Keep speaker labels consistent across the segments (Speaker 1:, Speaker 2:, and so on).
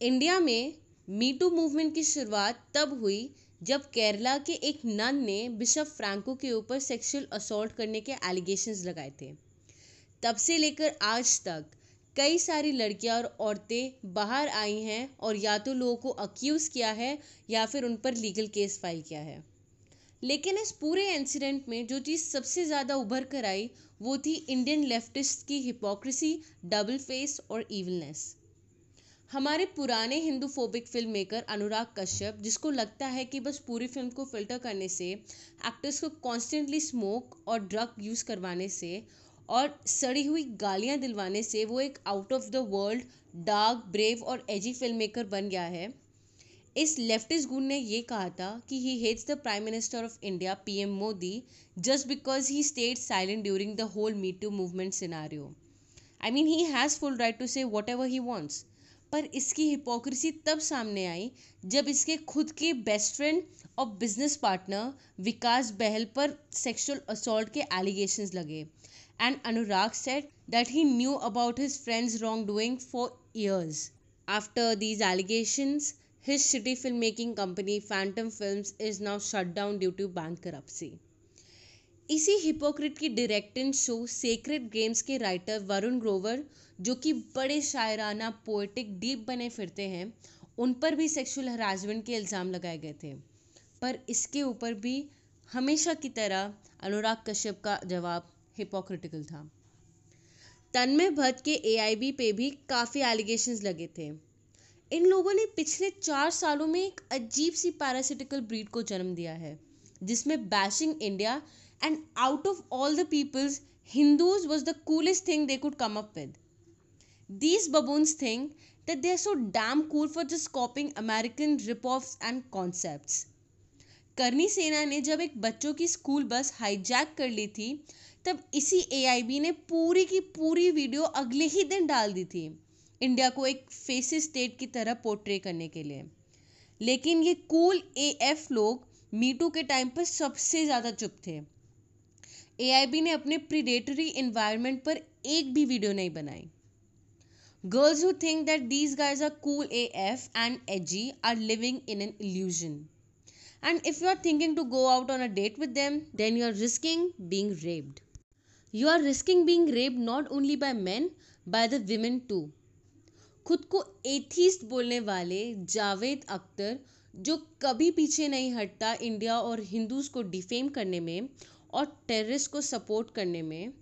Speaker 1: India में me too movement की शुरुआत तब हुई जब केरला के एक नन ने बिशप फ्रैंको के ऊपर सेक्सुअल असॉल्ट करने के एलिगेशंस लगाए थे। तब से लेकर आज तक कई सारी लड़कियाँ और औरतें बाहर आई हैं और या तो लोगों को अक्यूज़ किया है या फिर उन पर लीगल केस फ़ाइल किया है। लेकिन इस पूरे इंसिडेंट में जो चीज़ सबसे ज़्यादा उभर कर आई वो थी इंडियन लेफ्टिस्ट की हिपोक्रेसी डबल फेस और इवलनेस हमारे पुराने Hindu phobic film maker Anurag Kashyap, जिसको लगता है कि बस पूरी फ़िल्म को फ़िल्टर करने से, एक्टर्स को कॉन्स्टेंटली स्मोक और ड्रग यूज़ करवाने से और सड़ी हुई गालियाँ दिलवाने से वो एक out of the world dark brave और एजी फ़िल्म मेकर बन गया है। इस लेफ्टिस्ट गुण ने ये कहा था कि he hates the prime minister of India PM Modi just because he stayed silent during the whole me too movement scenario I mean he has full right to say whatever he wants पर इसकी hypocrisy तब सामने आई जब इसके खुद के best friend और business partner Vikas Bahl पर सेक्सुअल असॉल्ट के एलिगेशंस लगे and Anurag said that he knew about his friend's wrongdoing for years after these allegations His shitty filmmaking company Phantom Films is now shut down due to bankruptcy. इसी hypocrite की directing show Sacred Games के writer Varun Grover जो कि बड़े शायराना poetic deep बने फिरते हैं, उन पर भी सेक्सुअल हरासमेंट के इल्ज़ाम लगाए गए थे। पर इसके ऊपर भी हमेशा की तरह अनुराग कश्यप का जवाब हिपोक्रिटिकल था। तन्मय भट्ट के एआईबी पे भी काफ़ी एलिगेशंस लगे थे। इन लोगों ने पिछले चार सालों में एक अजीब सी पैरासिटिकल ब्रीड को जन्म दिया है, जिसमें bashing India and out of all the peoples, Hindus was the coolest thing they could come up with. These baboons think that they're so damn cool for just copying American rip-offs and concepts. करनी सेना ने जब एक बच्चों की school bus hijack कर ली थी तब इसी एआईबी ने पूरी की पूरी वीडियो अगले ही दिन डाल दी थी इंडिया को एक फेसिस स्टेट की तरह पोर्ट्रे करने के लिए लेकिन ये कूल एएफ लोग मीटू के टाइम पर सबसे ज़्यादा चुप थे एआईबी ने अपने प्रीडेटरी इन्वायरमेंट पर एक भी वीडियो नहीं बनाई। Girls who think that these guys are cool A F and edgy are living in an illusion and if you are thinking to go out on a date with them then you are risking being raped you are risking being raped not only by man by the women too खुद को atheist बोलने वाले जावेद अख्तर, जो कभी पीछे नहीं हटता India और हिंदूज को डिफेम करने में और टेररिस्ट को सपोर्ट करने में,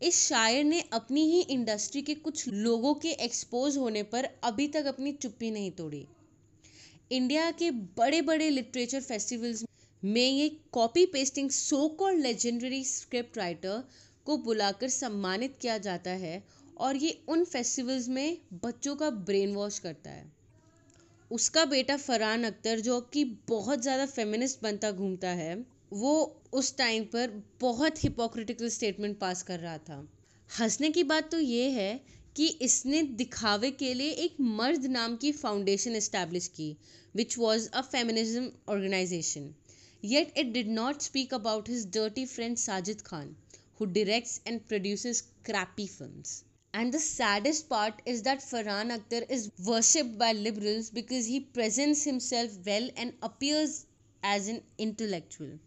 Speaker 1: इस शायर ने अपनी ही इंडस्ट्री के कुछ लोगों के एक्सपोज होने पर अभी तक अपनी चुप्पी नहीं तोड़ी। इंडिया के बड़े बड़े लिटरेचर फेस्टिवल्स में ये copy pasting so called legendary script writer को बुलाकर सम्मानित किया जाता है और ये उन फेस्टिवल्स में बच्चों का ब्रेन वॉश करता है। उसका बेटा फरहान अख्तर जो कि बहुत ज़्यादा फेमिनिस्ट बनता घूमता है वो उस टाइम पर बहुत हिपोक्रिटिकल स्टेटमेंट पास कर रहा था। हंसने की बात तो ये है कि इसने दिखावे के लिए एक मर्द नाम की फाउंडेशन इस्टेब्लिश की which was a feminism organisation yet it did not speak about his dirty friend Sajid Khan who directs and produces crappy films And the saddest part is that Farhan Akhtar is worshipped by liberals because he presents himself well and appears as an intellectual.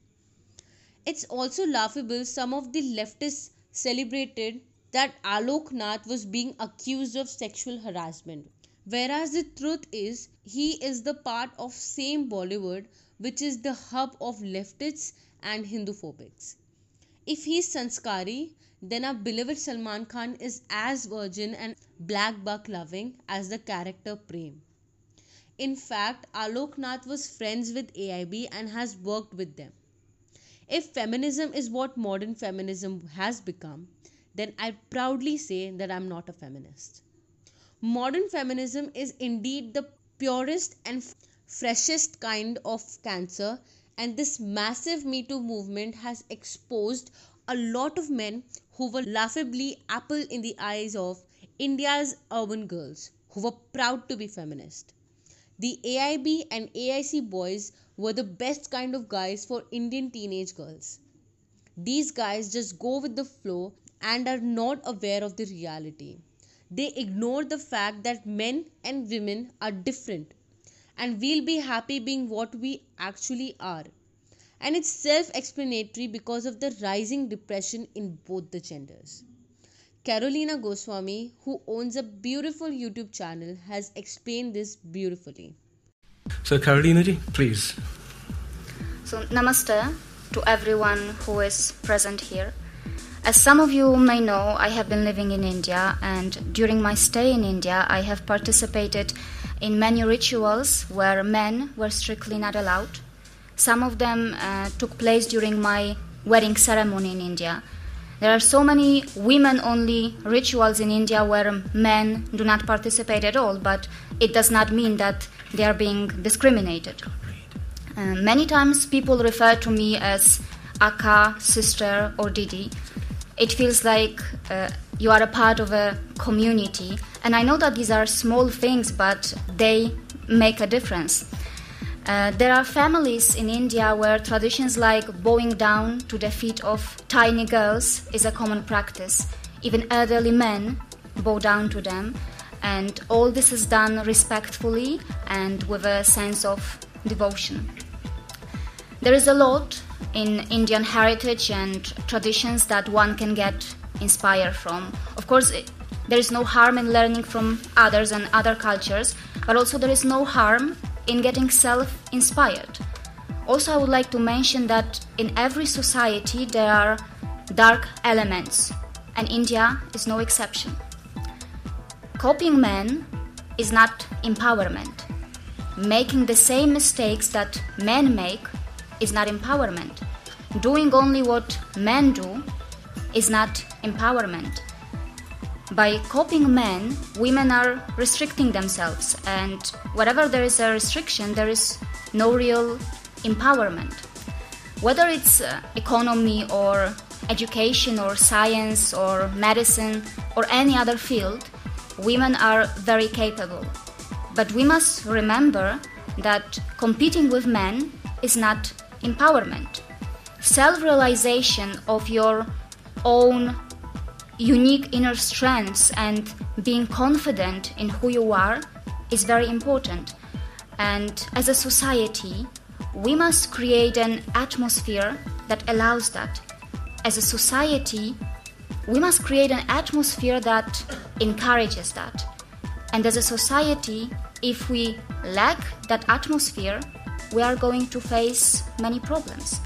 Speaker 1: It's also laughable some of the leftists celebrated that Alok Nath was being accused of sexual harassment. Whereas the truth is, he is the part of same Bollywood which is the hub of leftists and Hindu phobics. If he's Sanskari, then our beloved Salman Khan is as virgin and black buck loving as the character Prem. In fact, Alok Nath was friends with AIB and has worked with them. If feminism is what modern feminism has become, then I proudly say that I'm not a feminist. Modern feminism is indeed the purest and freshest kind of cancer, and this massive Me Too movement has exposed a lot of men who were laughably apple in the eyes of India's urban girls who were proud to be feminist. The AIB and AIC boys were the best kind of guys for Indian teenage girls. These guys just go with the flow and are not aware of the reality. they ignore the fact that men and women are different and we'll be happy being what we actually are. And it's self explanatory because of the rising depression in both the genders. Karolina Goswami, who owns a beautiful YouTube channel, has explained this beautifully.
Speaker 2: So, Karolina ji, please.
Speaker 3: So, namaste to everyone who is present here. As some of you may know, I have been living in India, and during my stay in India, I have participated in many rituals where men were strictly not allowed. Some of them uh, took place during my wedding ceremony in India. There are so many women only rituals in India where men do not participate at all, but it does not mean that they are being discriminated. Uh, many times people refer to me as Akka, sister, or Didi. It feels like uh, you are a part of a community, and I know that these are small things, but they make a difference. Uh, there are families in India where traditions like bowing down to the feet of tiny girls is a common practice. Even elderly men bow down to them, and all this is done respectfully and with a sense of devotion. There is a lot in Indian heritage and traditions that one can get inspired from. Of course, it, there is no harm in learning from others and other cultures, but also there is no harm in getting self inspired. Also, I would like to mention that in every society there are dark elements, and India is no exception. Copying men is not empowerment. Making the same mistakes that men make is not empowerment. Doing only what men do is not empowerment. By copying men, women are restricting themselves, and wherever there is a restriction, there is no real empowerment. Whether it's uh, economy or education or science or medicine or any other field, women are very capable. But we must remember that competing with men is not empowerment. Self realization of your own unique inner strengths and being confident in who you are is very important. And as a society, we must create an atmosphere that allows that. As a society, we must create an atmosphere that encourages that. And as a society, if we lack that atmosphere, we are going to face many problems.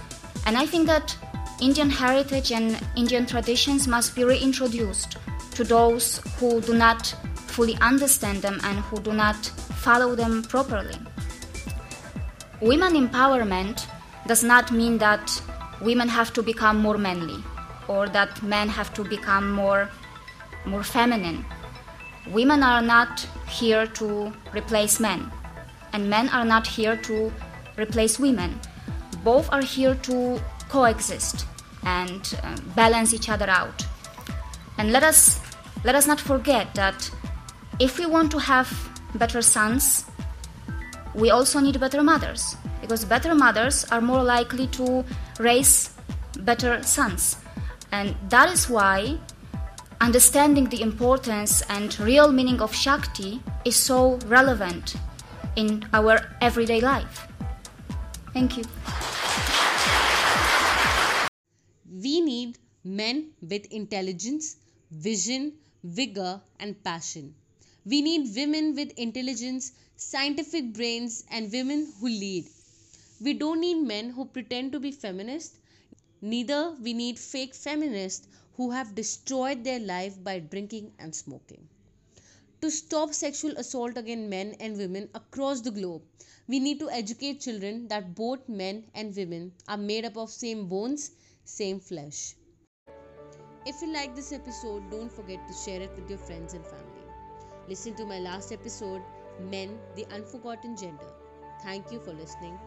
Speaker 3: And I think that Indian heritage and Indian traditions must be reintroduced to those who do not fully understand them and who do not follow them properly. Women empowerment does not mean that women have to become more manly or that men have to become more more feminine. Women are not here to replace men and men are not here to replace women. Both are here to coexist and uh, balance each other out. And let us let us not forget that if we want to have better sons, we also need better mothers because better mothers are more likely to raise better sons. And that is why understanding the importance and real meaning of Shakti is so relevant in our everyday life. Thank you.
Speaker 1: We need men with intelligence, vision, vigor, and passion. We need women with intelligence, scientific brains, and women who lead. We don't need men who pretend to be feminists. Neither we need fake feminists who have destroyed their life by drinking and smoking. To stop sexual assault against men and women across the globe, we need to educate children that both men and women are made up of same bones same flesh. If you like this episode, don't forget to share it with your friends and family. Listen to my last episode, Men, the Unforgotten Gender. Thank you for listening.